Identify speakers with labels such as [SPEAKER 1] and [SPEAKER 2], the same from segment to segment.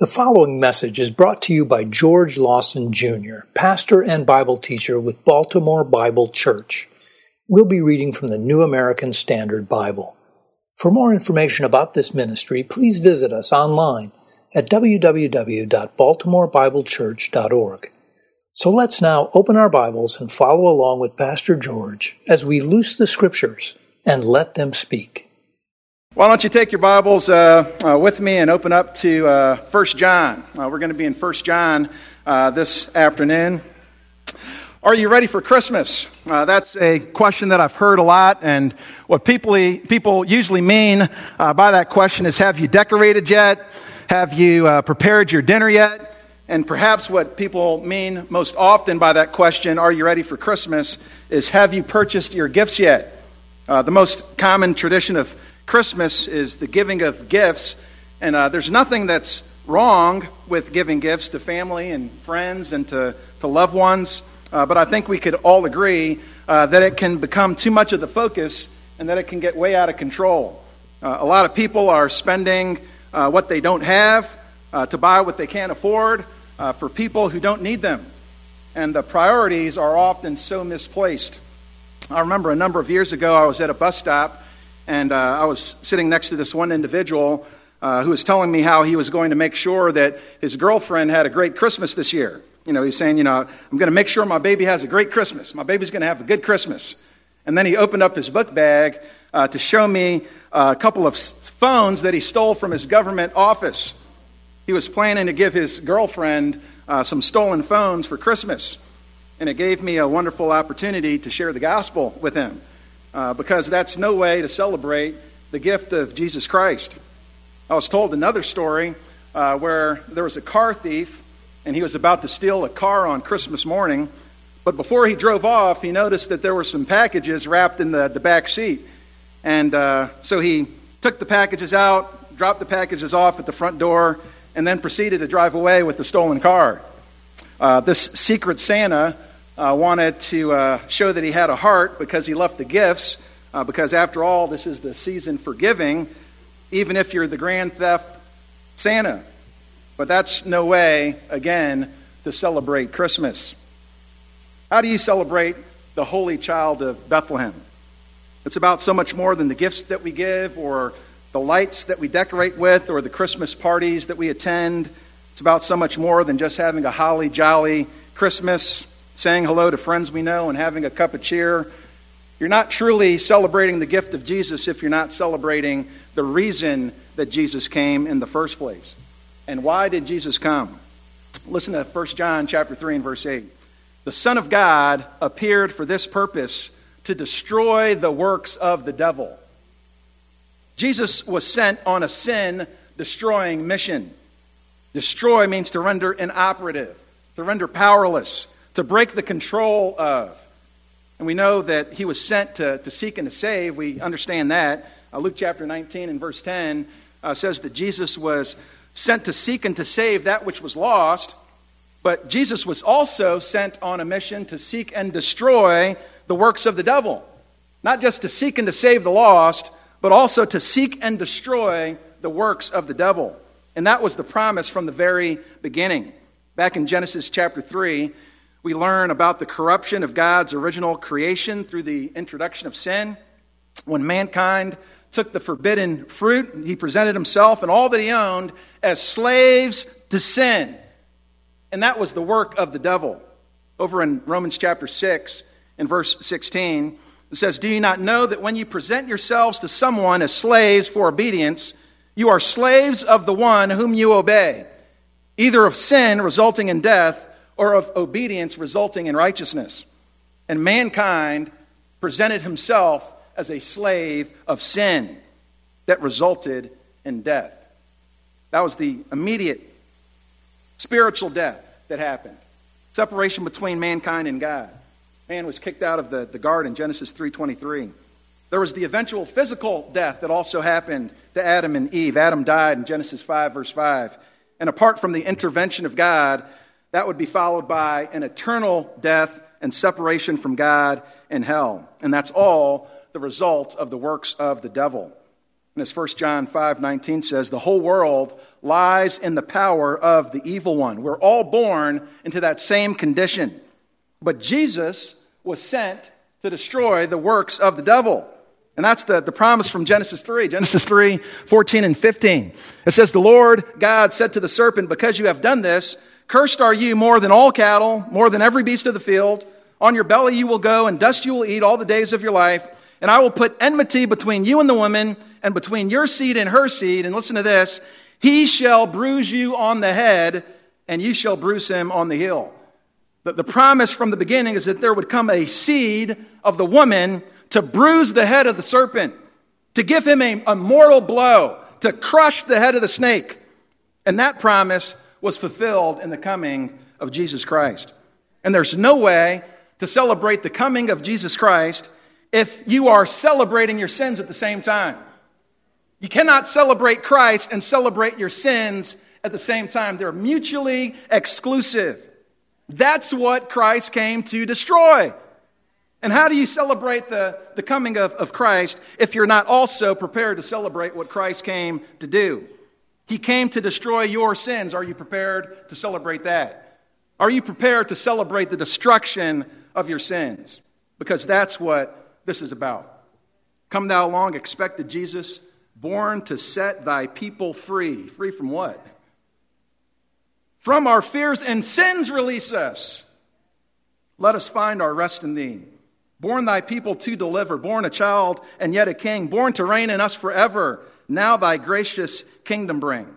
[SPEAKER 1] The following message is brought to you by George Lawson Jr., pastor and Bible teacher with Baltimore Bible Church. We'll be reading from the New American Standard Bible. For more information about this ministry, please visit us online at www.baltimorebiblechurch.org. So let's now open our Bibles and follow along with Pastor George as we loose the scriptures and let them speak.
[SPEAKER 2] Why don't you take your Bibles uh, uh, with me and open up to uh, 1 John? Uh, we're going to be in 1 John uh, this afternoon. Are you ready for Christmas? Uh, that's a question that I've heard a lot, and what people, people usually mean by that question is Have you decorated yet? Have you prepared your dinner yet? And perhaps what people mean most often by that question, Are you ready for Christmas? is Have you purchased your gifts yet? the most common tradition of Christmas is the giving of gifts, and uh, there's nothing that's wrong with giving gifts to family and friends and to, to loved ones, uh, but I think we could all agree uh, that it can become too much of the focus and that it can get way out of control. Uh, a lot of people are spending uh, what they don't have uh, to buy what they can't afford for people who don't need them, and the priorities are often so misplaced. I remember a number of years ago, I was at a bus stop and uh, I was sitting next to this one individual uh, who was telling me how he was going to make sure that his girlfriend had a great Christmas this year. You know, he's saying, you know, I'm going to make sure my baby has a great Christmas. My baby's going to have a good Christmas. And then he opened up his book bag uh, to show me a couple of phones that he stole from his government office. He was planning to give his girlfriend uh, some stolen phones for Christmas. And it gave me a wonderful opportunity to share the gospel with him uh, because that's no way to celebrate the gift of Jesus Christ. I was told another story uh, where there was a car thief and he was about to steal a car on Christmas morning. But before he drove off, he noticed that there were some packages wrapped in the, the back seat. And uh, so he took the packages out, dropped the packages off at the front door, and then proceeded to drive away with the stolen car. Uh, this secret Santa uh, wanted to uh, show that he had a heart because he left the gifts, uh, because after all, this is the season for giving, even if you're the grand theft Santa. But that's no way, again, to celebrate Christmas. How do you celebrate the holy child of Bethlehem? It's about so much more than the gifts that we give or the lights that we decorate with or the Christmas parties that we attend. It's about so much more than just having a holly jolly Christmas saying hello to friends we know and having a cup of cheer. You're not truly celebrating the gift of Jesus if you're not celebrating the reason that Jesus came in the first place. And why did Jesus come? Listen to 1 John chapter 3 and verse 8. The Son of God appeared for this purpose to destroy the works of the devil. Jesus was sent on a sin destroying mission. Destroy means to render inoperative, to render powerless, to break the control of. And we know that he was sent to, to seek and to save. We understand that. Uh, Luke chapter 19 and verse 10 uh, says that Jesus was sent to seek and to save that which was lost. But Jesus was also sent on a mission to seek and destroy the works of the devil. Not just to seek and to save the lost, but also to seek and destroy the works of the devil. And that was the promise from the very beginning. Back in Genesis chapter 3, we learn about the corruption of God's original creation through the introduction of sin. When mankind took the forbidden fruit, he presented himself and all that he owned as slaves to sin. And that was the work of the devil. Over in Romans chapter 6, in verse 16, it says, Do you not know that when you present yourselves to someone as slaves for obedience, you are slaves of the one whom you obey, either of sin resulting in death or of obedience resulting in righteousness. And mankind presented himself as a slave of sin that resulted in death. That was the immediate spiritual death that happened. Separation between mankind and God. Man was kicked out of the, the garden, Genesis 3.23. There was the eventual physical death that also happened to Adam and Eve. Adam died in Genesis 5, verse 5. And apart from the intervention of God, that would be followed by an eternal death and separation from God and hell. And that's all the result of the works of the devil. And as 1 John 5 19 says, the whole world lies in the power of the evil one. We're all born into that same condition. But Jesus was sent to destroy the works of the devil. And that's the, the promise from Genesis 3, Genesis 3, 14 and 15. It says, The Lord God said to the serpent, Because you have done this, cursed are you more than all cattle, more than every beast of the field. On your belly you will go, and dust you will eat all the days of your life. And I will put enmity between you and the woman, and between your seed and her seed. And listen to this He shall bruise you on the head, and you shall bruise him on the heel. The, the promise from the beginning is that there would come a seed of the woman to bruise the head of the serpent, to give him a, a mortal blow, to crush the head of the snake. And that promise was fulfilled in the coming of Jesus Christ. And there's no way to celebrate the coming of Jesus Christ if you are celebrating your sins at the same time. You cannot celebrate Christ and celebrate your sins at the same time. They're mutually exclusive. That's what Christ came to destroy. And how do you celebrate the, the coming of, of Christ if you're not also prepared to celebrate what Christ came to do? He came to destroy your sins. Are you prepared to celebrate that? Are you prepared to celebrate the destruction of your sins? Because that's what this is about. Come thou along, expected Jesus, born to set thy people free. Free from what? From our fears and sins, release us. Let us find our rest in thee. Born thy people to deliver, born a child and yet a king, born to reign in us forever. Now thy gracious kingdom bring.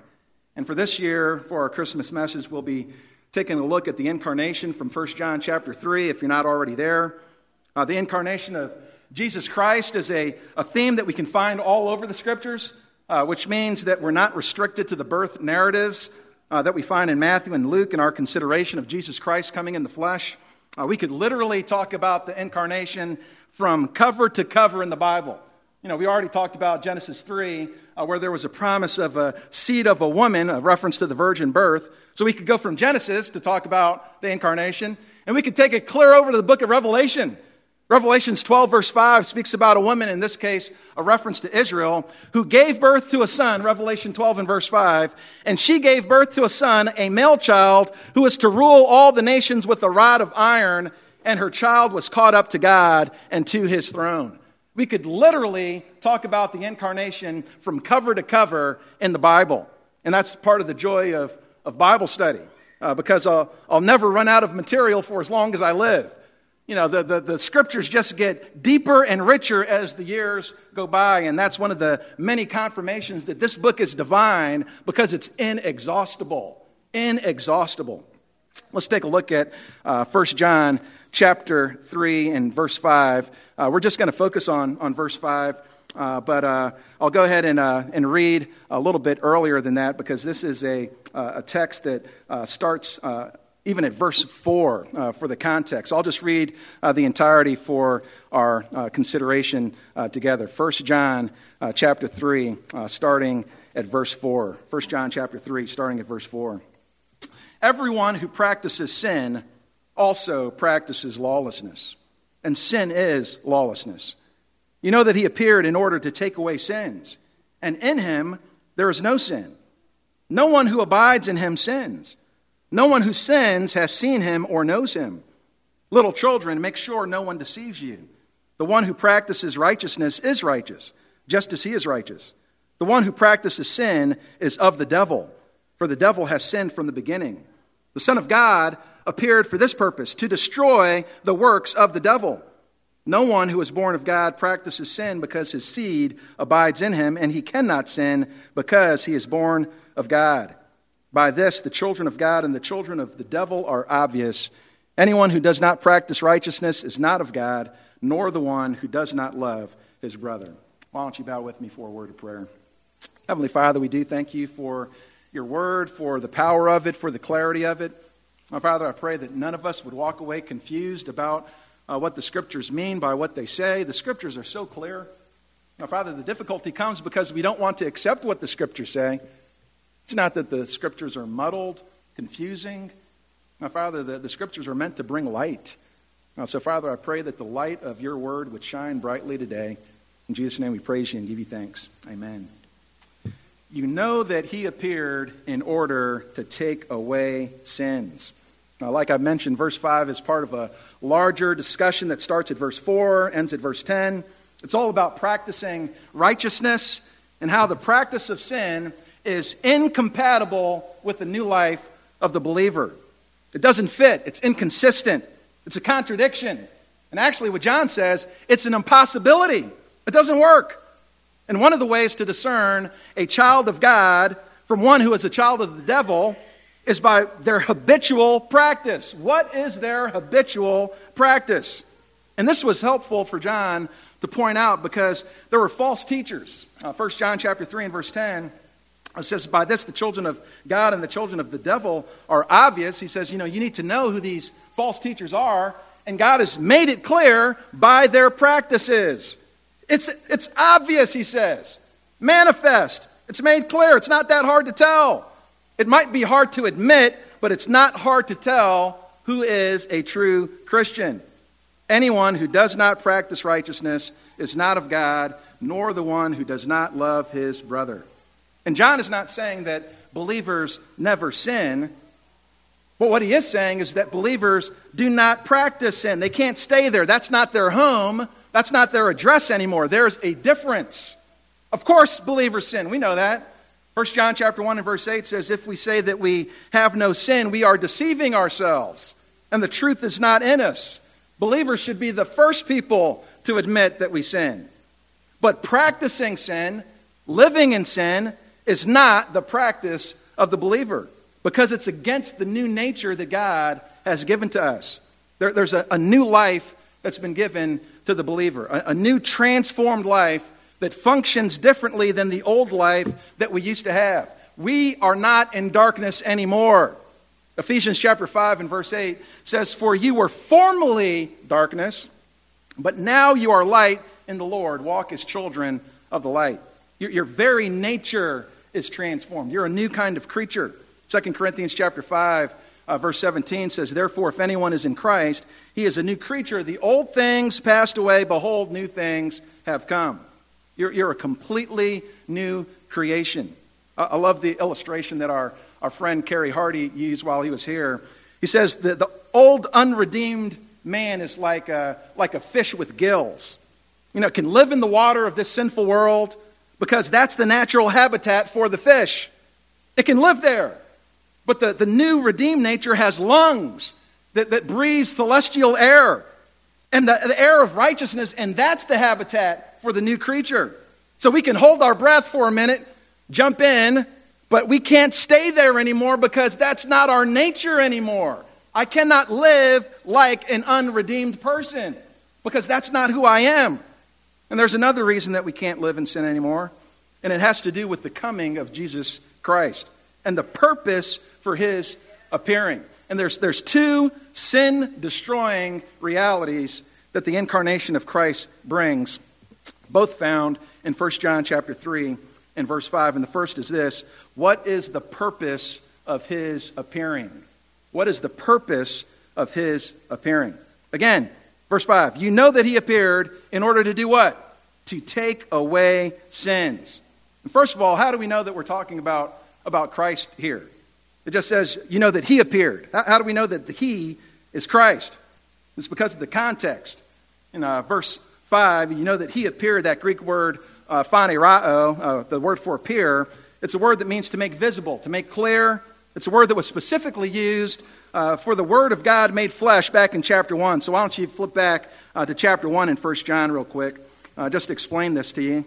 [SPEAKER 2] And for this year, for our Christmas message, we'll be taking a look at the incarnation from 1 John chapter 3, if you're not already there. Uh, the incarnation of Jesus Christ is a, a theme that we can find all over the scriptures, uh, which means that we're not restricted to the birth narratives uh, that we find in Matthew and Luke in our consideration of Jesus Christ coming in the flesh. Uh, we could literally talk about the incarnation from cover to cover in the Bible. You know, we already talked about Genesis 3, uh, where there was a promise of a seed of a woman, a reference to the virgin birth. So we could go from Genesis to talk about the incarnation, and we could take it clear over to the book of Revelation Revelations 12, verse 5 speaks about a woman, in this case, a reference to Israel, who gave birth to a son, Revelation 12 and verse 5, and she gave birth to a son, a male child, who was to rule all the nations with a rod of iron, and her child was caught up to God and to his throne. We could literally talk about the incarnation from cover to cover in the Bible. And that's part of the joy of, of Bible study, uh, because I'll, I'll never run out of material for as long as I live. You know, the, the, the, scriptures just get deeper and richer as the years go by, and that's one of the many confirmations that this book is divine because it's inexhaustible. Inexhaustible. Let's take a look at uh, 1 John chapter 3 and verse 5. Uh, we're just going to focus on, on verse 5, uh, but uh, I'll go ahead and, uh, and read a little bit earlier than that because this is a, uh, a text that uh, starts even at verse 4 uh, for the context. I'll just read the entirety for our consideration together. 1 John chapter 3, uh, starting at verse 4. 1 John chapter 3, starting at verse 4. Everyone who practices sin also practices lawlessness, and sin is lawlessness. You know that he appeared in order to take away sins, and in him there is no sin. No one who abides in him sins. No one who sins has seen him or knows him. Little children, make sure no one deceives you. The one who practices righteousness is righteous, just as he is righteous. The one who practices sin is of the devil, for the devil has sinned from the beginning. The Son of God appeared for this purpose, to destroy the works of the devil. No one who is born of God practices sin because his seed abides in him, and he cannot sin because he is born of God. By this, the children of God and the children of the devil are obvious. Anyone who does not practice righteousness is not of God, nor the one who does not love his brother. Why don't you bow with me for a word of prayer? Heavenly Father, we do thank you for your word, for the power of it, for the clarity of it. My Father, I pray that none of us would walk away confused about uh, what the scriptures mean by what they say. The scriptures are so clear. My Father, the difficulty comes because we don't want to accept what the scriptures say. It's not that the scriptures are muddled, confusing. Now, Father, the, the scriptures are meant to bring light. Now, so, Father, I pray that the light of your word would shine brightly today. In Jesus' name we praise you and give you thanks. Amen. You know that he appeared in order to take away sins. Now, like I mentioned, verse 5 is part of a larger discussion that starts at verse 4, ends at verse 10. It's all about practicing righteousness and how the practice of sin is incompatible with the new life of the believer. It doesn't fit, it's inconsistent, it's a contradiction. And actually, what John says, it's an impossibility. It doesn't work. And one of the ways to discern a child of God from one who is a child of the devil is by their habitual practice. What is their habitual practice? And this was helpful for John to point out because there were false teachers. Uh, 1 John chapter 3 and verse 10 it says, By this the children of God and the children of the devil are obvious. He says, You know, you need to know who these false teachers are, and God has made it clear by their practices. It's, it's obvious, he says. Manifest. It's made clear. It's not that hard to tell. It might be hard to admit, but it's not hard to tell who is a true Christian. Anyone who does not practice righteousness is not of God, nor the one who does not love his brother. And John is not saying that believers never sin. But what he is saying is that believers do not practice sin. They can't stay there. That's not their home. That's not their address anymore. There's a difference. Of course, believers sin. We know that. 1 John chapter 1 and verse 8 says, If we say that we have no sin, we are deceiving ourselves, and the truth is not in us. Believers should be the first people to admit that we sin. But practicing sin, living in sin, is not the practice of the believer because it's against the new nature that God has given to us. There, there's a, a, new life that's been given to the believer, a, a new transformed life that functions differently than the old life that we used to have. We are not in darkness anymore. Ephesians chapter 5 and verse 8 says, For you were formerly darkness, but now you are light in the Lord. Walk as children of the light. Your, your very nature is transformed. You're a new kind of creature. 2 Corinthians chapter 5, uh, verse 17 says, Therefore, if anyone is in Christ, he is a new creature. The old things passed away. Behold, new things have come. You're, you're a completely new creation. Uh, I love the illustration that our, our friend Kerry Hardy used while he was here. He says that the old unredeemed man is like a, like a fish with gills. You know, can live in the water of this sinful world, because that's the natural habitat for the fish. It can live there. But the, the new redeemed nature has lungs that, that breathe celestial air and the, the air of righteousness, and that's the habitat for the new creature. So we can hold our breath for a minute, jump in, but we can't stay there anymore because that's not our nature anymore. I cannot live like an unredeemed person because that's not who I am. And there's another reason that we can't live in sin anymore, and it has to do with the coming of Jesus Christ and the purpose for his appearing. And there's, there's two sin destroying realities that the incarnation of Christ brings, both found in 1 John chapter 3 and verse 5. And the first is this What is the purpose of his appearing? What is the purpose of his appearing? Again, Verse 5 You know that he appeared in order to do what? To take away sins. And first of all, how do we know that we're talking about, about Christ here? It just says, You know that he appeared. How, how do we know that the he is Christ? It's because of the context. In uh, verse 5, you know that he appeared, that Greek word uh, phanerao, uh, the word for appear, it's a word that means to make visible, to make clear. It's a word that was specifically used uh, for the Word of God made flesh back in chapter 1. So why don't you flip back uh, to chapter 1 in 1 John real quick, uh, just to explain this to you.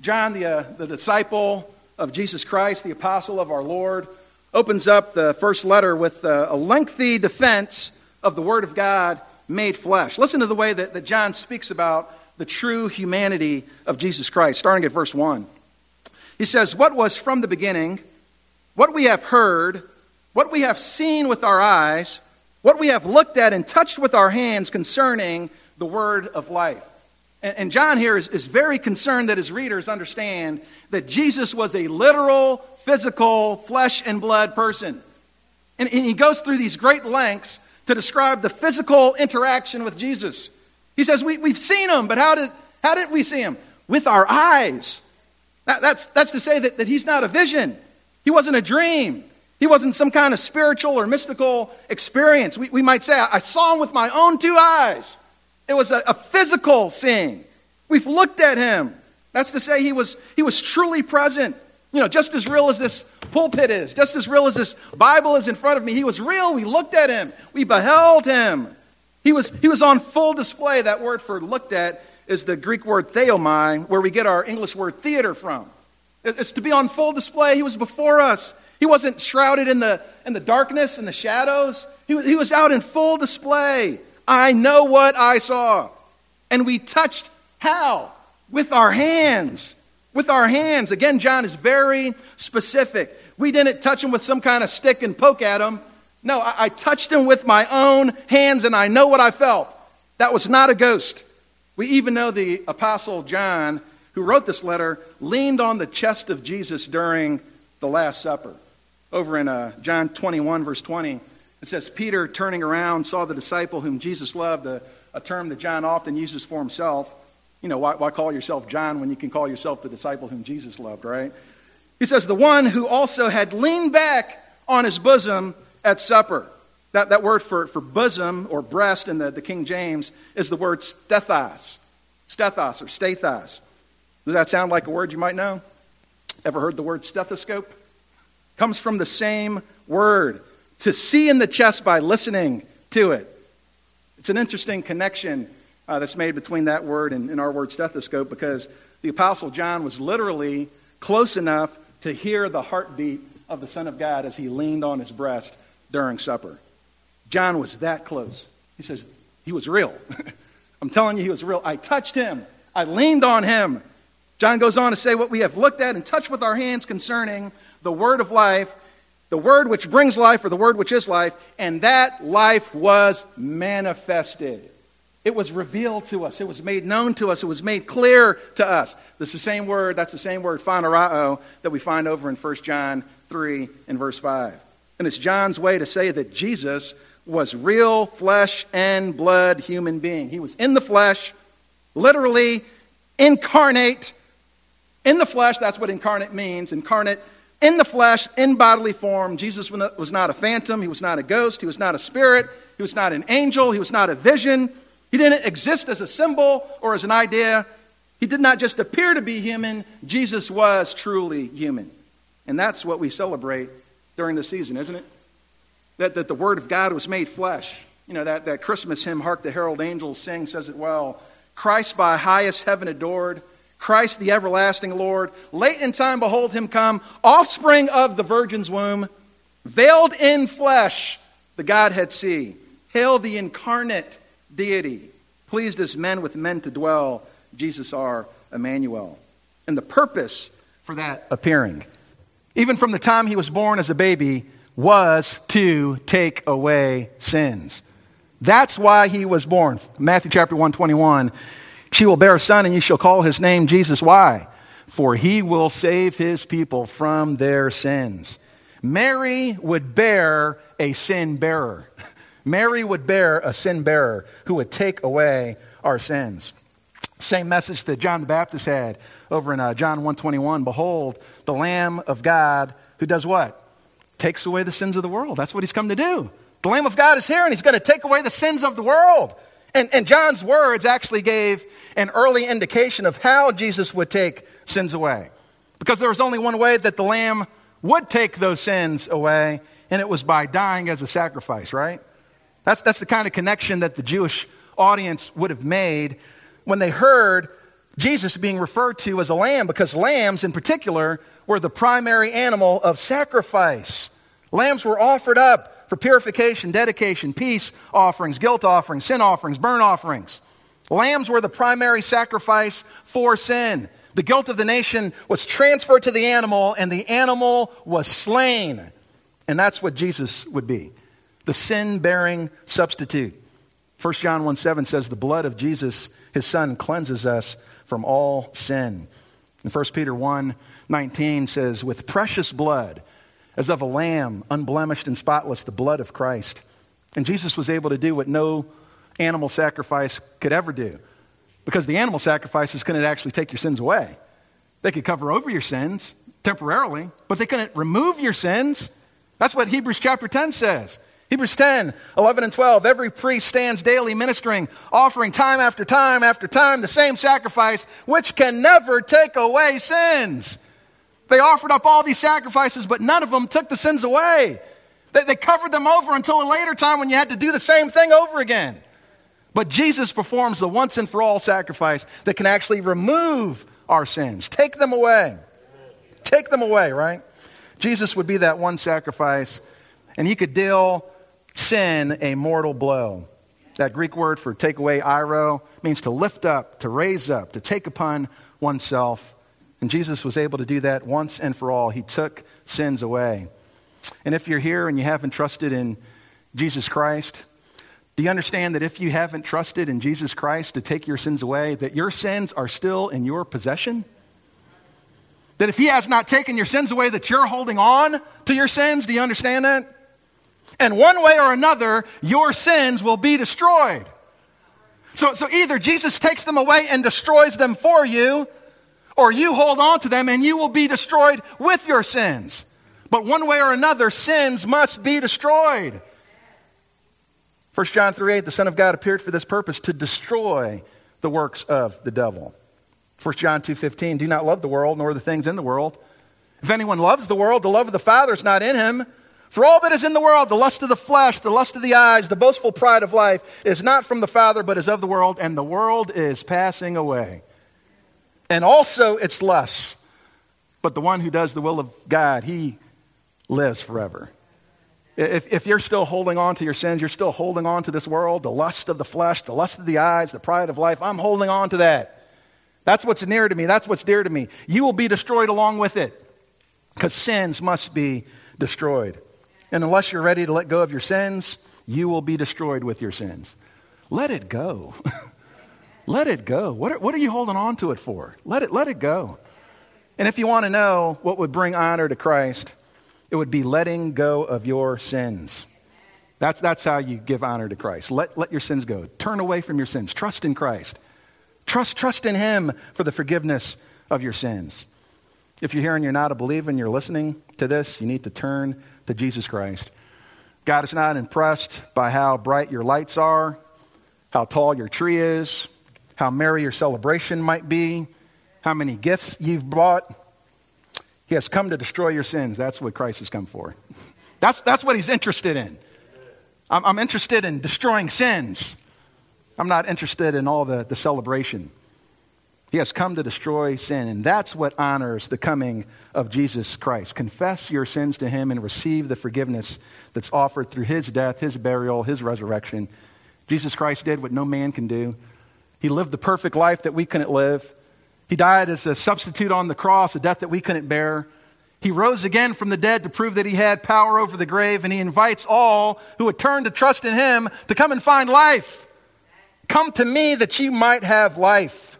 [SPEAKER 2] John, the, uh, the disciple of Jesus Christ, the apostle of our Lord, opens up the first letter with uh, a lengthy defense of the Word of God made flesh. Listen to the way that, that John speaks about the true humanity of Jesus Christ, starting at verse 1. He says, What was from the beginning, what we have heard, what we have seen with our eyes, what we have looked at and touched with our hands concerning the word of life. And, John here is, is very concerned that his readers understand that Jesus was a literal, physical, flesh and blood person. And, and he goes through these great lengths to describe the physical interaction with Jesus. He says, we, We've seen him, but how did, How did we see him? With our eyes. That, that's, that's to say that, that he's not a vision. He wasn't a dream. He wasn't some kind of spiritual or mystical experience. We, we might say, I saw him with my own two eyes. It was a, a physical seeing. We've looked at him. That's to say, he was, he was truly present. You know, just as real as this pulpit is, just as real as this Bible is in front of me, he was real. We looked at him, we beheld him. He was, he was on full display. That word for looked at is the Greek word theomai, where we get our English word theater from. It's to be on full display. He was before us. He wasn't shrouded in the, in the darkness and the shadows. He was, he was out in full display. I know what I saw. And we touched how? With our hands. With our hands. Again, John is very specific. We didn't touch him with some kind of stick and poke at him. No, I, I touched him with my own hands and I know what I felt. That was not a ghost. We even know the Apostle John, who wrote this letter, leaned on the chest of Jesus during the Last Supper. Over in uh, John 21, verse 20, it says, Peter, turning around, saw the disciple whom Jesus loved, a, a term that John often uses for himself. You know, why, why call yourself John when you can call yourself the disciple whom Jesus loved, right? He says, the one who also had leaned back on his bosom at supper. That, that word for, for bosom or breast in the, the King James is the word stethos. Stethos or stathos. Does that sound like a word you might know? Ever heard the word stethoscope? Comes from the same word. To see in the chest by listening to it. It's an interesting connection uh, that's made between that word and, and our word stethoscope because the Apostle John was literally close enough to hear the heartbeat of the Son of God as he leaned on his breast during supper. John was that close. He says, He was real. I'm telling you, he was real. I touched him, I leaned on him. John goes on to say what we have looked at and touched with our hands concerning the word of life, the word which brings life, or the word which is life, and that life was manifested. It was revealed to us. It was made known to us. It was made clear to us. That's the same word, that's the same word, phanerao, that we find over in 1 John 3 and verse 5. And it's John's way to say that Jesus was real flesh and blood human being. He was in the flesh, literally incarnate in the flesh. That's what incarnate means. Incarnate in the flesh, in bodily form. Jesus was not a phantom. He was not a ghost. He was not a spirit. He was not an angel. He was not a vision. He didn't exist as a symbol or as an idea. He did not just appear to be human. Jesus was truly human. And that's what we celebrate during the season, isn't it? That, that the Word of God was made flesh. You know, that, that Christmas hymn, Hark the Herald Angels Sing, says it well. Christ by highest heaven adored, Christ the everlasting Lord. Late in time, behold him come, offspring of the Virgin's womb, veiled in flesh, the Godhead see. Hail the incarnate deity, pleased as men with men to dwell, Jesus our Emmanuel. And the purpose for that appearing even from the time he was born as a baby, was to take away sins. That's why he was born. Matthew chapter 121. She will bear a son, and you shall call his name Jesus. Why? For he will save his people from their sins. Mary would bear a sin bearer. Mary would bear a sin bearer who would take away our sins. Same message that John the Baptist had over in uh, John 121. Behold, the Lamb of God who does what? Takes away the sins of the world. That's what he's come to do. The Lamb of God is here and he's going to take away the sins of the world. And, and John's words actually gave an early indication of how Jesus would take sins away. Because there was only one way that the Lamb would take those sins away, and it was by dying as a sacrifice, right? That's, that's the kind of connection that the Jewish audience would have made when they heard Jesus being referred to as a lamb, because lambs in particular were the primary animal of sacrifice. Lambs were offered up for purification, dedication, peace offerings, guilt offerings, sin offerings, burnt offerings. Lambs were the primary sacrifice for sin. The guilt of the nation was transferred to the animal, and the animal was slain. And that's what Jesus would be the sin bearing substitute. 1 John 1 7 says, The blood of Jesus his son cleanses us from all sin. And 1 Peter 1 19 says, With precious blood, as of a lamb, unblemished and spotless, the blood of Christ. And Jesus was able to do what no animal sacrifice could ever do. because the animal sacrifices couldn't actually take your sins away. They could cover over your sins temporarily, but they couldn't remove your sins. That's what Hebrews chapter 10 says. Hebrews 10, 11, and 12. Every priest stands daily ministering, offering time after time after time the same sacrifice, which can never take away sins. They offered up all these sacrifices, but none of them took the sins away. They, they covered them over until a later time when you had to do the same thing over again. But Jesus performs the once and for all sacrifice that can actually remove our sins, take them away. Take them away, right? Jesus would be that one sacrifice, and he could deal sin a mortal blow. That Greek word for take away, airo, means to lift up, to raise up, to take upon oneself. And Jesus was able to do that once and for all. He took sins away. And if you're here and you haven't trusted in Jesus Christ, do you understand that if you haven't trusted in Jesus Christ to take your sins away, that your sins are still in your possession? That if He has not taken your sins away, that you're holding on to your sins? Do you understand that? And one way or another, your sins will be destroyed. So, so either Jesus takes them away and destroys them for you, or you hold on to them and you will be destroyed with your sins. But one way or another, sins must be destroyed. 1 John 3 8, the Son of God appeared for this purpose to destroy the works of the devil. 1 John 2 15, do not love the world nor the things in the world. If anyone loves the world, the love of the Father is not in him. For all that is in the world, the lust of the flesh, the lust of the eyes, the boastful pride of life, is not from the Father, but is of the world, and the world is passing away. And also its lusts. But the one who does the will of God, he lives forever. If, if you're still holding on to your sins, you're still holding on to this world, the lust of the flesh, the lust of the eyes, the pride of life, I'm holding on to that. That's what's near to me. That's what's dear to me. You will be destroyed along with it because sins must be destroyed. And unless you're ready to let go of your sins, you will be destroyed with your sins. Let it go. let it go. What are, what are you holding on to it for? Let it, let it go. And if you want to know what would bring honor to Christ, it would be letting go of your sins. That's, that's how you give honor to Christ. Let, let your sins go. Turn away from your sins. Trust in Christ. Trust, trust in Him for the forgiveness of your sins. If you're here and you're not a believer and you're listening to this, you need to turn to Jesus Christ. God is not impressed by how bright your lights are, how tall your tree is, how merry your celebration might be, how many gifts you've brought. He has come to destroy your sins. That's what Christ has come for. That's, that's what he's interested in. I'm, I'm interested in destroying sins. I'm not interested in all the, the celebration. He has come to destroy sin, and that's what honors the coming of Jesus Christ. Confess your sins to Him and receive the forgiveness that's offered through His death, His burial, His resurrection. Jesus Christ did what no man can do. He lived the perfect life that we couldn't live. He died as a substitute on the cross, a death that we couldn't bear. He rose again from the dead to prove that he had power over the grave, and he invites all who would turn to trust in him to come and find life. Come to me that you might have life.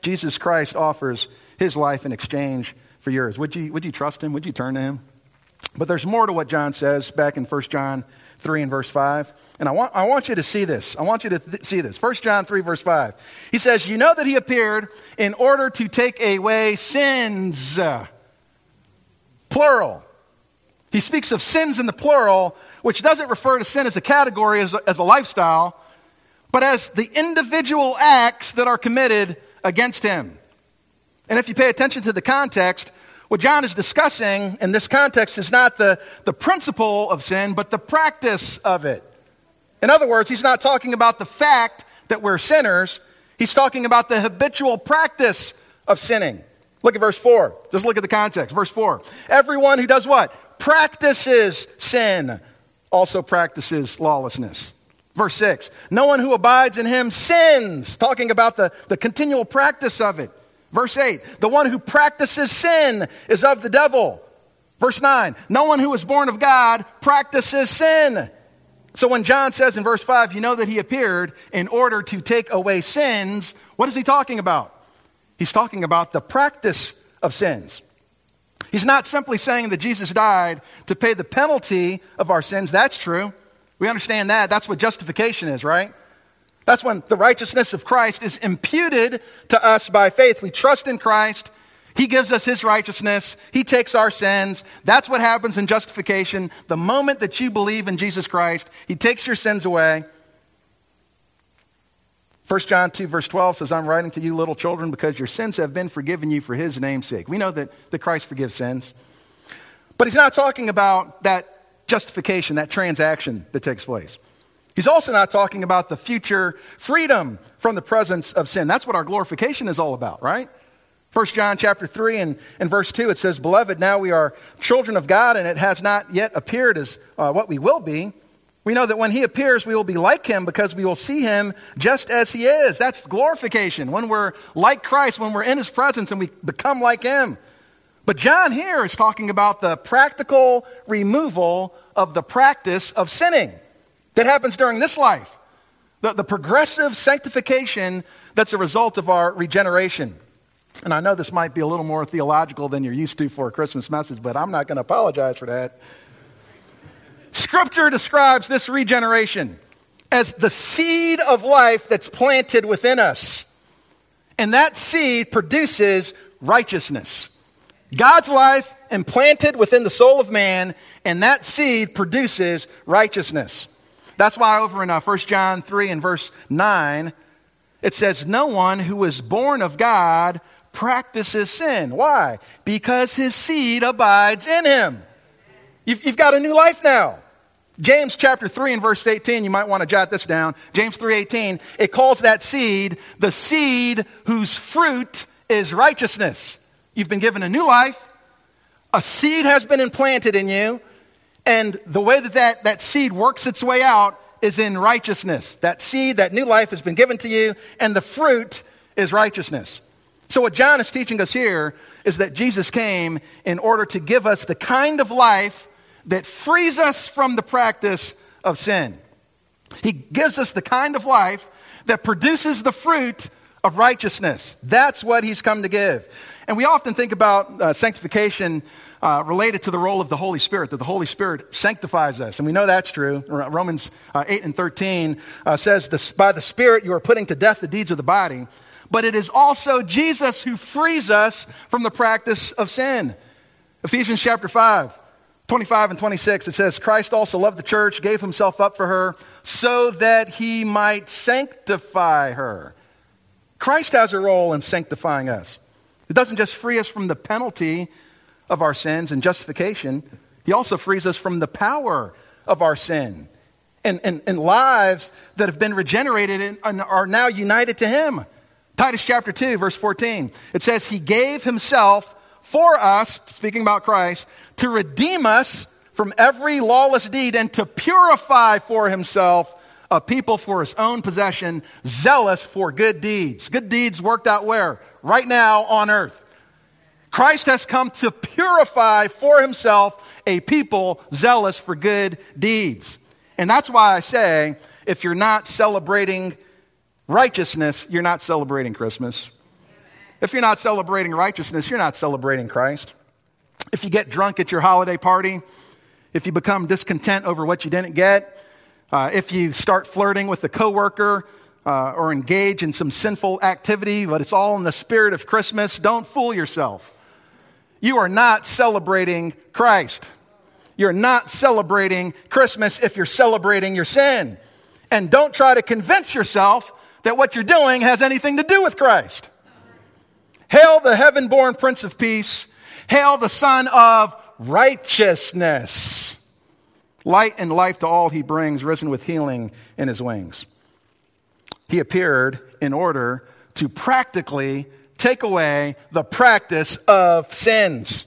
[SPEAKER 2] Jesus Christ offers his life in exchange for yours. Would you, would you trust him? Would you turn to him? But there's more to what John says back in 1 John 3 and verse 5. And I want, I want you to see this. I want you to th- see this. 1 John 3, verse 5. He says, You know that he appeared in order to take away sins. Plural. He speaks of sins in the plural, which doesn't refer to sin as a category, as a, as a lifestyle, but as the individual acts that are committed against him. And if you pay attention to the context, what John is discussing in this context is not the, the principle of sin, but the practice of it. In other words, he's not talking about the fact that we're sinners, he's talking about the habitual practice of sinning. Look at verse 4. Just look at the context. Verse 4. Everyone who does what? Practices sin also practices lawlessness. Verse 6 No one who abides in him sins, talking about the, the continual practice of it. Verse 8 The one who practices sin is of the devil. Verse 9 No one who is born of God practices sin. So when John says in verse 5, you know that he appeared in order to take away sins, what is he talking about? He's talking about the practice of sins. He's not simply saying that Jesus died to pay the penalty of our sins. That's true. We understand that. That's what justification is, right? That's when the righteousness of Christ is imputed to us by faith. We trust in Christ. He gives us His righteousness. He takes our sins. That's what happens in justification. The moment that you believe in Jesus Christ, He takes your sins away. 1 John 2, verse 12 says, I'm writing to you, little children, because your sins have been forgiven you for His name's sake. We know that, that Christ forgives sins. But He's not talking about that justification, that transaction that takes place. He's also not talking about the future freedom from the presence of sin. That's what our glorification is all about, right? 1 John chapter 3 and, and verse 2, it says, Beloved, now we are children of God, and it has not yet appeared as uh, what we will be. We know that when he appears, we will be like him because we will see him just as he is. That's glorification. When we're like Christ, when we're in his presence and we become like him. But John here is talking about the practical removal of the practice of sinning that happens during this life, the, the progressive sanctification that's a result of our regeneration. And I know this might be a little more theological than you're used to for a Christmas message, but I'm not going to apologize for that. Scripture describes this regeneration as the seed of life that's planted within us. And that seed produces righteousness. God's life implanted within the soul of man, and that seed produces righteousness. That's why over in uh, 1 John 3 and verse 9, it says, No one who is born of God practices sin. Why? Because his seed abides in him. You've, you've got a new life now. James chapter 3 and verse 18, you might want to jot this down. James 3:18, it calls that seed the seed whose fruit is righteousness. You've been given a new life. A seed has been implanted in you. And the way that, that that seed works its way out is in righteousness. That seed, that new life has been given to you, and the fruit is righteousness. So, what John is teaching us here is that Jesus came in order to give us the kind of life that frees us from the practice of sin. He gives us the kind of life that produces the fruit of righteousness. That's what he's come to give. And we often think about uh, sanctification uh, related to the role of the Holy Spirit, that the Holy Spirit sanctifies us. And we know that's true. Romans uh, 8 and 13 uh, says, By the Spirit you are putting to death the deeds of the body. But it is also Jesus who frees us from the practice of sin. Ephesians chapter 5, 25 and 26, it says, Christ also loved the church, gave himself up for her, so that he might sanctify her. Christ has a role in sanctifying us. It doesn't just free us from the penalty of our sins and justification, He also frees us from the power of our sin and, and, and lives that have been regenerated and are now united to Him. Titus chapter 2, verse 14, it says, He gave Himself for us, speaking about Christ, to redeem us from every lawless deed and to purify for Himself a people for His own possession, zealous for good deeds. Good deeds worked out where? Right now on earth. Christ has come to purify for himself a people zealous for good deeds. And that's why I say if you're not celebrating righteousness, you're not celebrating Christmas. If you're not celebrating righteousness, you're not celebrating Christ. If you get drunk at your holiday party, if you become discontent over what you didn't get, uh, if you start flirting with a coworker uh, or engage in some sinful activity, but it's all in the spirit of Christmas, don't fool yourself you are not celebrating Christ. You're not celebrating Christmas if you're celebrating your sin. And don't try to convince yourself that what you're doing has anything to do with Christ. Hail the heaven born Prince of Peace. Hail the Sun of Righteousness. Light and life to all he brings, risen with healing in his wings. He appeared in order to practically take away the practice of sins.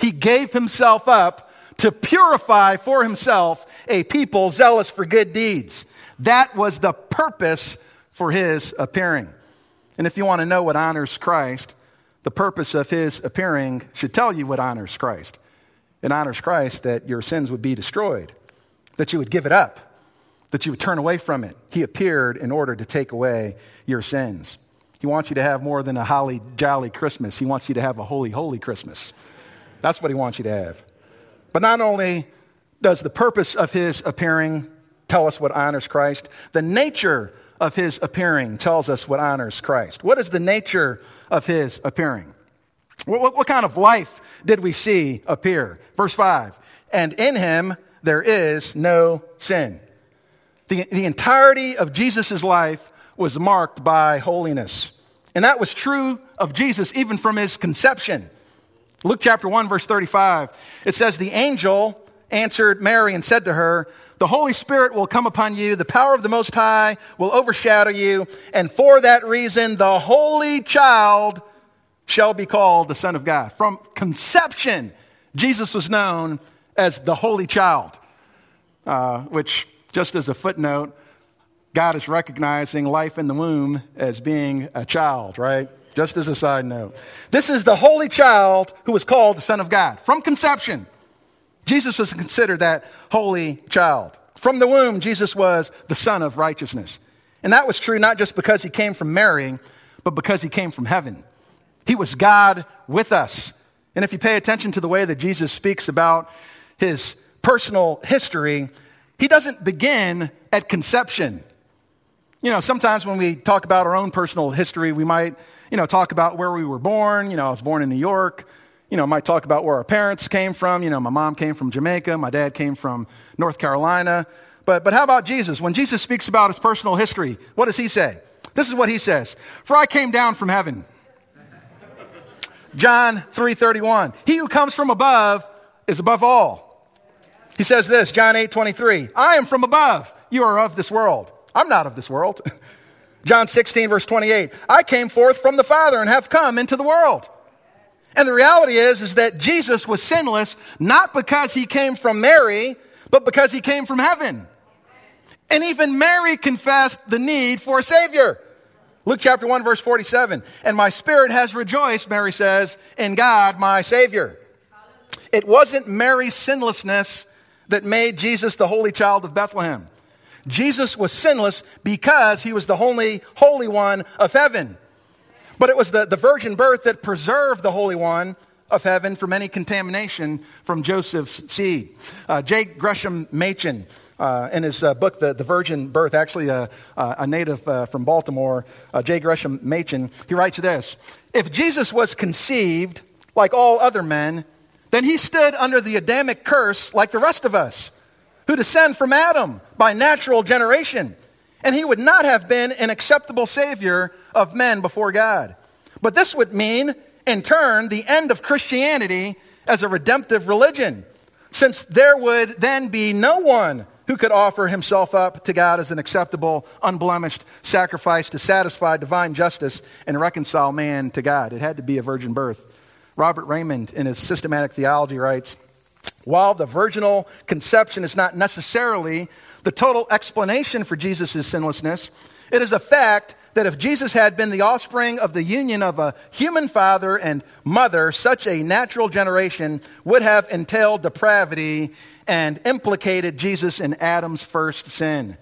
[SPEAKER 2] He gave himself up to purify for himself a people zealous for good deeds. That was the purpose for his appearing. And if you want to know what honors Christ, the purpose of his appearing should tell you what honors Christ. It honors Christ that your sins would be destroyed, that you would give it up, that you would turn away from it. He appeared in order to take away your sins. He wants you to have more than a holly jolly Christmas. He wants you to have a holy, holy Christmas. That's what he wants you to have. But not only does the purpose of his appearing tell us what honors Christ, the nature of his appearing tells us what honors Christ? What is the nature of his appearing? What, what, what, kind of life did we see appear? Verse 5 And in him there is no sin. The, the entirety of Jesus' life was marked by holiness. And that was true of Jesus even from his conception. Luke chapter 1, verse 35, it says, The angel answered Mary and said to her, The Holy Spirit will come upon you, the power of the Most High will overshadow you, and for that reason, the Holy Child shall be called the Son of God. From conception, Jesus was known as the Holy Child, uh, which, just as a footnote, God is recognizing life in the womb as being a child, right? just as a side note. This is the holy child who was called the Son of God. From conception, Jesus was considered that holy child. From the womb, Jesus was the Sun of righteousness. And that was true not just because he came from Mary, but because he came from heaven. He was God with us. And if you pay attention to the way that Jesus speaks about his personal history, he doesn't begin at conception. You know, sometimes when we talk about our own personal history, we might you know, talk about where we were born. You know, I was born in New York. You know, might talk about where our parents came from. You know, my mom came from Jamaica. My dad came from North Carolina. But, but how about Jesus? When Jesus speaks about his personal history, what does he say? This is what he says. For I came down from heaven. John 3:31. He who comes from above is above all. He says this, John 8:23. I am from above. You are of this world. I'm not of this world. John 16, verse 28. I came forth from the Father and have come into the world. And the reality is, is that Jesus was sinless not because he came from Mary, but because he came from heaven. And even Mary confessed the need for a Savior. Luke chapter 1, verse 47. And my spirit has rejoiced, Mary says, in God, my Savior. It wasn't Mary's sinlessness that made Jesus the holy child of Bethlehem. Jesus was sinless because he was the only Holy One of heaven. But it was the, the virgin birth that preserved the Holy One of heaven from any contamination from Joseph's seed. Uh, J. Gresham Machen, uh, in his uh, book, the, the Virgin Birth, actually a, a native uh, from Baltimore, uh, J. Gresham Machen, he writes this If Jesus was conceived like all other men, then he stood under the Adamic curse like the rest of us who descend from Adam by natural generation. And he would not have been an acceptable Savior of men before God. But this would mean, in turn, the end of Christianity as a redemptive religion, since there would then be no one who could offer himself up to God as an acceptable, unblemished sacrifice to satisfy divine justice and reconcile man to God. It had to be a virgin birth. Robert Reymond, in his systematic theology, writes while the virginal conception is not necessarily the total explanation for Jesus' sinlessness, it is a fact that if Jesus had been the offspring of the union of a human father and mother, such a natural generation would have entailed depravity and implicated Jesus in Adam's first sin.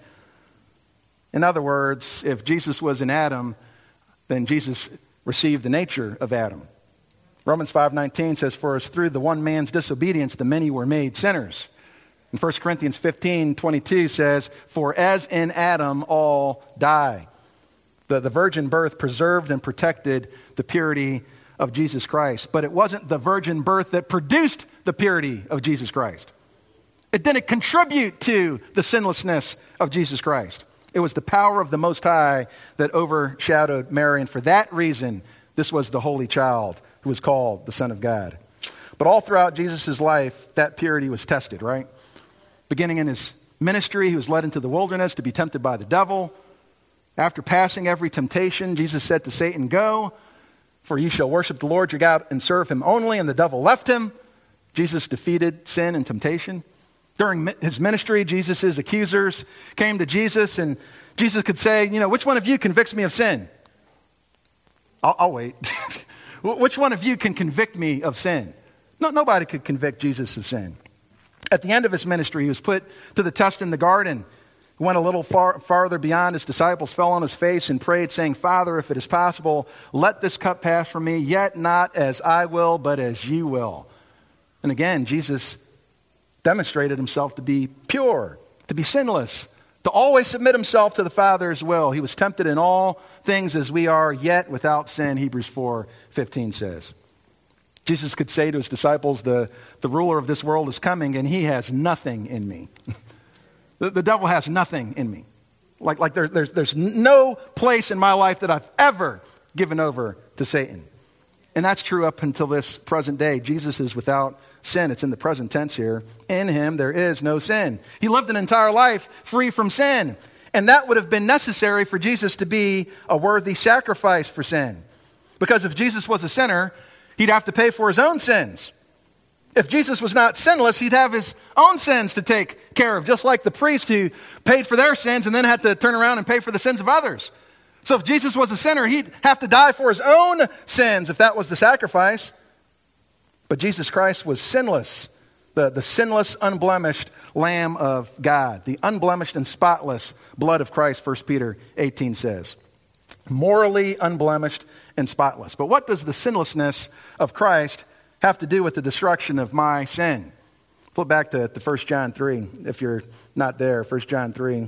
[SPEAKER 2] In other words, if Jesus was in Adam, then Jesus received the nature of Adam. Romans 5:19 says for as through the one man's disobedience the many were made sinners. And 1 Corinthians 15:22 says for as in Adam all die. The, the virgin birth preserved and protected the purity of Jesus Christ. But it wasn't the virgin birth that produced the purity of Jesus Christ. It didn't contribute to the sinlessness of Jesus Christ. It was the power of the Most High that overshadowed Mary. And for that reason, this was the Holy Child who was called the Son of God. But all throughout Jesus' life, that purity was tested, right? Beginning in his ministry, he was led into the wilderness to be tempted by the devil. After passing every temptation, Jesus said to Satan, Go, for you shall worship the Lord your God and serve him only. And the devil left him. Jesus defeated sin and temptation. During his ministry, Jesus' accusers came to Jesus, and Jesus could say, You know, which one of you convicts me of sin? I'll, I'll wait. Which one of you can convict me of sin? No, nobody could convict Jesus of sin. At the end of his ministry, he was put to the test in the garden. He went a little far, farther beyond his disciples, fell on his face, and prayed, saying, Father, if it is possible, let this cup pass from me, yet not as I will, but as you will. And again, Jesus demonstrated himself to be pure, to be sinless, to always submit himself to the Father's will. He was tempted in all things as we are, yet without sin, Hebrews 4 15 says. Jesus could say to his disciples, The, the ruler of this world is coming, and he has nothing in me. the, the devil has nothing in me. Like, like there, there's, there's no place in my life that I've ever given over to Satan. And that's true up until this present day. Jesus is without sin. It's in the present tense here. In him there is no sin. He lived an entire life free from sin. And that would have been necessary for Jesus to be a worthy sacrifice for sin. Because if Jesus was a sinner, he'd have to pay for his own sins. If Jesus was not sinless, he'd have his own sins to take care of, just like the priest who paid for their sins and then had to turn around and pay for the sins of others. So if Jesus was a sinner, he'd have to die for his own sins if that was the sacrifice. But Jesus Christ was sinless, the, the sinless, unblemished Lamb of God, the unblemished and spotless blood of Christ, 1 Peter 18 says. Morally unblemished and spotless. But what does the sinlessness of Christ have to do with the destruction of my sin? Flip back to, to 1 John 3, if you're not there, 1 John 3.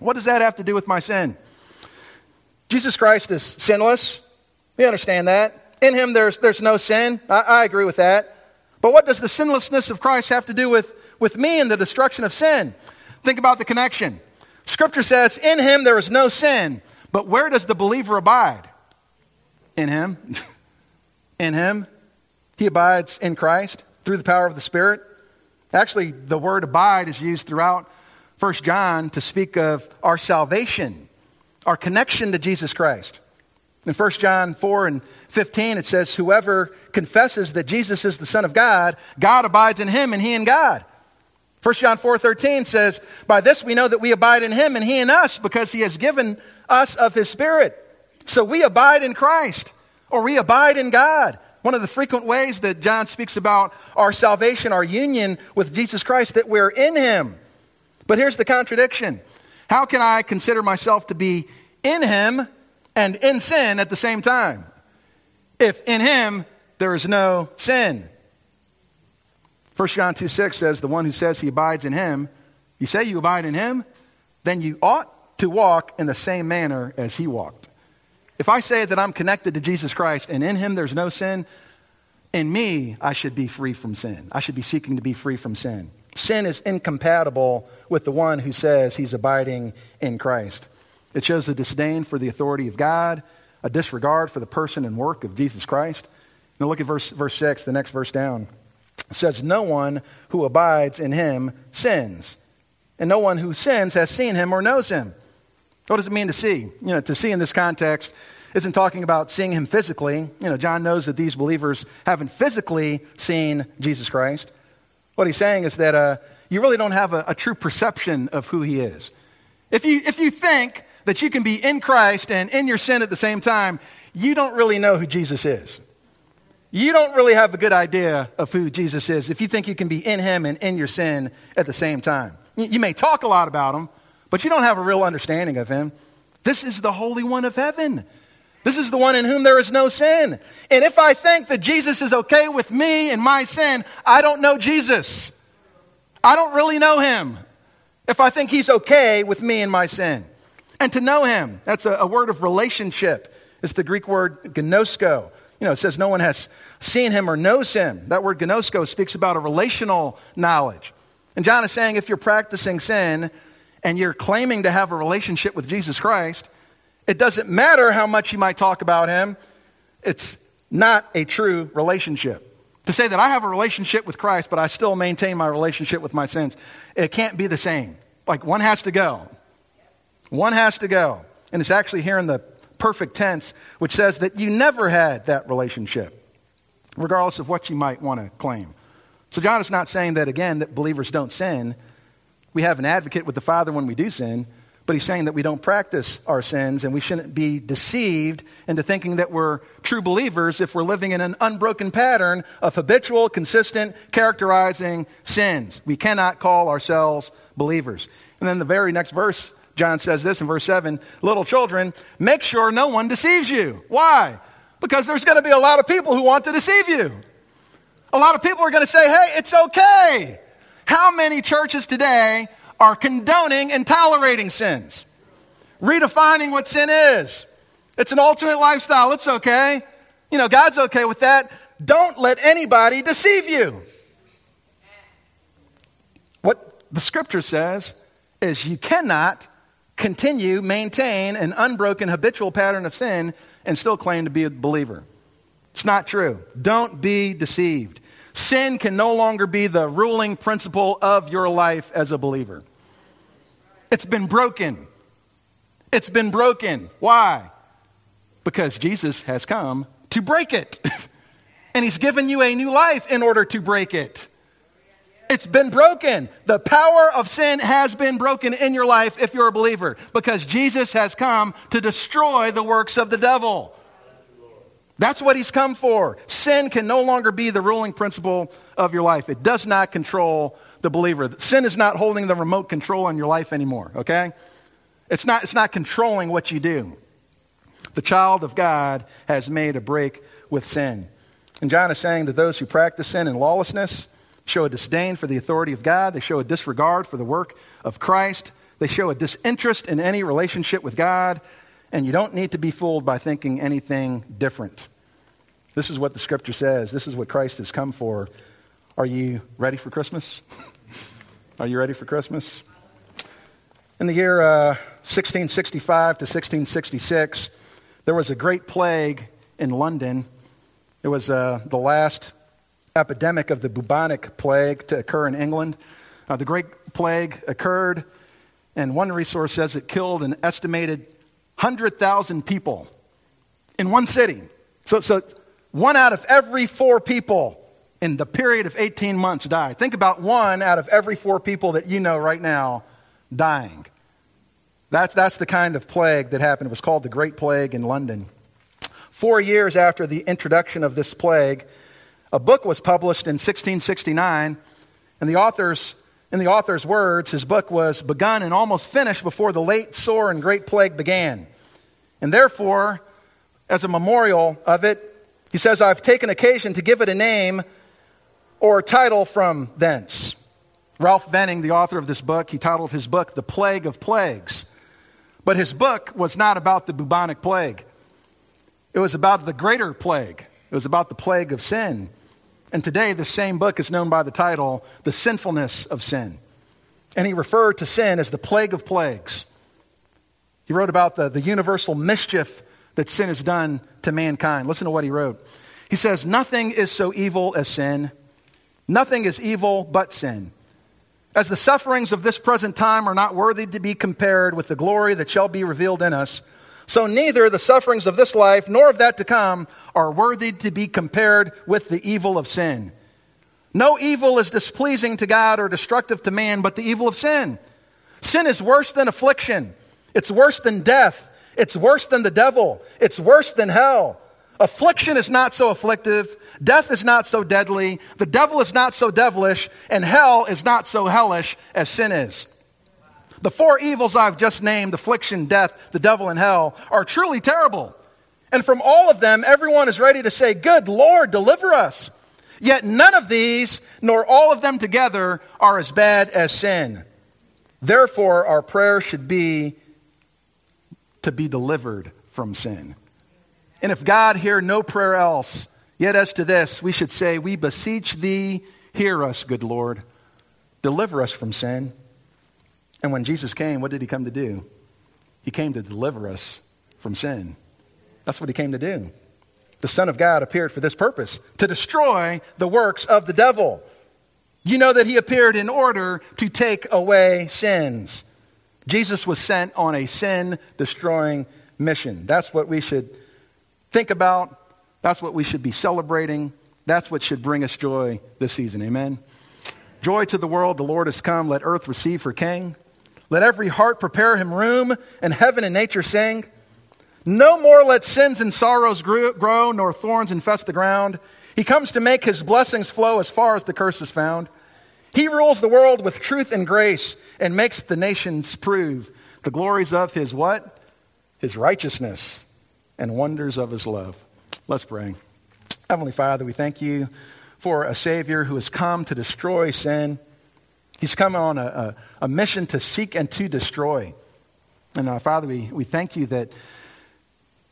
[SPEAKER 2] What does that have to do with my sin? Jesus Christ is sinless. We understand that. In him, there's, there's no sin. I, I agree with that. But what does the sinlessness of Christ have to do with, with me and the destruction of sin? Think about the connection. Scripture says, In him there is no sin. But where does the believer abide? In him. in him. He abides in Christ through the power of the Spirit. Actually, the word abide is used throughout 1 John to speak of our salvation, our connection to Jesus Christ. In 1 John 4 and 15, it says, Whoever confesses that Jesus is the Son of God, God abides in him and he in God. 1 John 4 13 says, By this we know that we abide in him and he in us, because he has given us of his Spirit. So we abide in Christ, or we abide in God. One of the frequent ways that John speaks about our salvation, our union with Jesus Christ, that we're in him. But here's the contradiction How can I consider myself to be in him and in sin at the same time? If in him there is no sin. 1 John 2 6 says, The one who says he abides in him, you say you abide in him, then you ought to walk in the same manner as he walked. If I say that I'm connected to Jesus Christ and in him there's no sin, in me I should be free from sin. I should be seeking to be free from sin. Sin is incompatible with the one who says he's abiding in Christ. It shows a disdain for the authority of God, a disregard for the person and work of Jesus Christ. Now look at verse, verse 6, the next verse down. It says, No one who abides in him sins, and no one who sins has seen him or knows him. What does it mean to see? You know, to see in this context isn't talking about seeing him physically. You know, John knows that these believers haven't physically seen Jesus Christ. What he's saying is that uh, you really don't have a, a true perception of who he is. If you, if you think that you can be in Christ and in your sin at the same time, you don't really know who Jesus is. You don't really have a good idea of who Jesus is if you think you can be in him and in your sin at the same time. You may talk a lot about him, but you don't have a real understanding of him. This is the Holy One of heaven. This is the one in whom there is no sin. And if I think that Jesus is okay with me and my sin, I don't know Jesus. I don't really know him if I think he's okay with me and my sin. And to know him, that's a, a word of relationship. It's the Greek word gnosko. You know, it says no one has seen him or knows him. That word gnosko speaks about a relational knowledge. And John is saying if you're practicing sin and you're claiming to have a relationship with Jesus Christ, it doesn't matter how much you might talk about him, it's not a true relationship. To say that I have a relationship with Christ, but I still maintain my relationship with my sins, it can't be the same. Like one has to go. One has to go. And it's actually here in the perfect tense, which says that you never had that relationship, regardless of what you might want to claim. So, John is not saying that, again, that believers don't sin. We have an advocate with the Father when we do sin, but he's saying that we don't practice our sins and we shouldn't be deceived into thinking that we're true believers if we're living in an unbroken pattern of habitual, consistent, characterizing sins. We cannot call ourselves believers. And then the very next verse John says this in verse 7 Little children, make sure no one deceives you. Why? Because there's going to be a lot of people who want to deceive you. A lot of people are going to say, hey, it's okay. How many churches today are condoning and tolerating sins, redefining what sin is. It's an alternate lifestyle. It's okay. You know, God's okay with that. Don't let anybody deceive you. What the scripture says is you cannot continue, maintain an unbroken habitual pattern of sin and still claim to be a believer. It's not true. Don't be deceived. Sin can no longer be the ruling principle of your life as a believer. It's been broken. It's been broken. Why? Because Jesus has come to break it. and he's given you a new life in order to break it. It's been broken. The power of sin has been broken in your life if you're a believer because Jesus has come to destroy the works of the devil. That's what he's come for. Sin can no longer be the ruling principle of your life. It does not control the believer. Sin is not holding the remote control in your life anymore, okay? It's not, it's not controlling what you do. The child of God has made a break with sin. And John is saying that those who practice sin and lawlessness show a disdain for the authority of God, they show a disregard for the work of Christ, they show a disinterest in any relationship with God, and you don't need to be fooled by thinking anything different. This is what the scripture says. This is what Christ has come for. Are you ready for Christmas? Are you ready for Christmas? In the year uh, 1665 to 1666, there was a great plague in London. It was uh, the last epidemic of the bubonic plague to occur in England. Uh, the Great Plague occurred, and one resource says it killed an estimated 100,000 people in one city. So, so one out of every four people in the period of 18 months died. Think about one out of every four people that you know right now dying. That's, that's the kind of plague that happened. It was called the Great Plague in London. Four years after the introduction of this plague, a book was published in 1669, and the author's, in the author's words, his book was begun and almost finished before the late sore and great plague began. And therefore, as a memorial of it, he says, I've taken occasion to give it a name or a title from thence. Ralph Venning, the author of this book, he titled his book The Plague of Plagues. But his book was not about the bubonic plague, it was about the greater plague. It was about the plague of sin. And today, the same book is known by the title, The Sinfulness of Sin. And he referred to sin as the plague of plagues. He wrote about the, the universal mischief that sin has done to mankind. Listen to what he wrote. He says, Nothing is so evil as sin, nothing is evil but sin. As the sufferings of this present time are not worthy to be compared with the glory that shall be revealed in us, so neither the sufferings of this life nor of that to come are worthy to be compared with the evil of sin. No evil is displeasing to God or destructive to man but the evil of sin. Sin is worse than affliction, it's worse than death, it's worse than the devil, it's worse than hell. Affliction is not so afflictive, death is not so deadly, the devil is not so devilish, and hell is not so hellish as sin is. The four evils I've just named affliction, death, the devil, and hell are truly terrible. And from all of them, everyone is ready to say, Good Lord, deliver us. Yet none of these, nor all of them together, are as bad as sin. Therefore, our prayer should be to be delivered from sin. And if God hear no prayer else, yet as to this, we should say, We beseech thee, hear us, good Lord. Deliver us from sin. And when Jesus came, what did he come to do? He came to deliver us from sin. That's what he came to do. The Son of God appeared for this purpose to destroy the works of the devil. You know that he appeared in order to take away sins. Jesus was sent on a sin destroying mission. That's what we should think about. That's what we should be celebrating. That's what should bring us joy this season. Amen. Joy to the world, the Lord has come. Let earth receive her King. Let every heart prepare him room, and heaven and nature sing. No more let sins and sorrows grow, nor thorns infest the ground. He comes to make his blessings flow as far as the curse is found. He rules the world with truth and grace and makes the nations prove the glories of his what? His righteousness and wonders of his love. Let's pray. Heavenly Father, we thank you for a Savior who has come to destroy sin He's come on a, a, a mission to seek and to destroy. And uh, Father, we, we thank you that,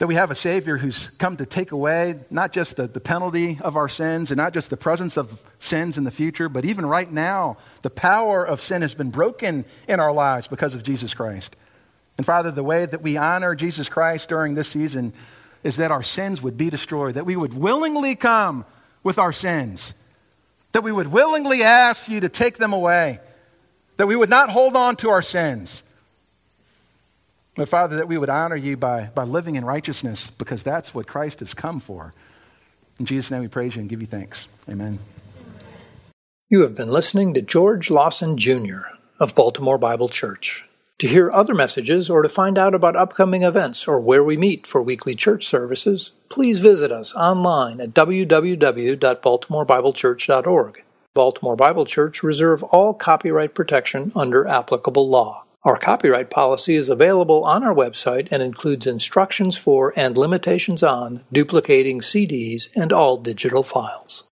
[SPEAKER 2] that we have a Savior who's come to take away not just the, the penalty of our sins and not just the presence of sins in the future, but even right now, the power of sin has been broken in our lives because of Jesus Christ. And Father, the way that we honor Jesus Christ during this season is that our sins would be destroyed, that we would willingly come with our sins, that we would willingly ask you to take them away, that we would not hold on to our sins but Father, that we would honor you by, by living in righteousness because that's what Christ has come for. In Jesus' name we praise you and give you thanks. Amen.
[SPEAKER 1] You have been listening to George Lawson Jr. of Baltimore Bible Church. To hear other messages or to find out about upcoming events or where we meet for weekly church services, please visit us online at www.baltimorebiblechurch.org. Baltimore Bible Church reserve all copyright protection under applicable law. Our copyright policy is available on our website and includes instructions for and limitations on duplicating CDs and all digital files.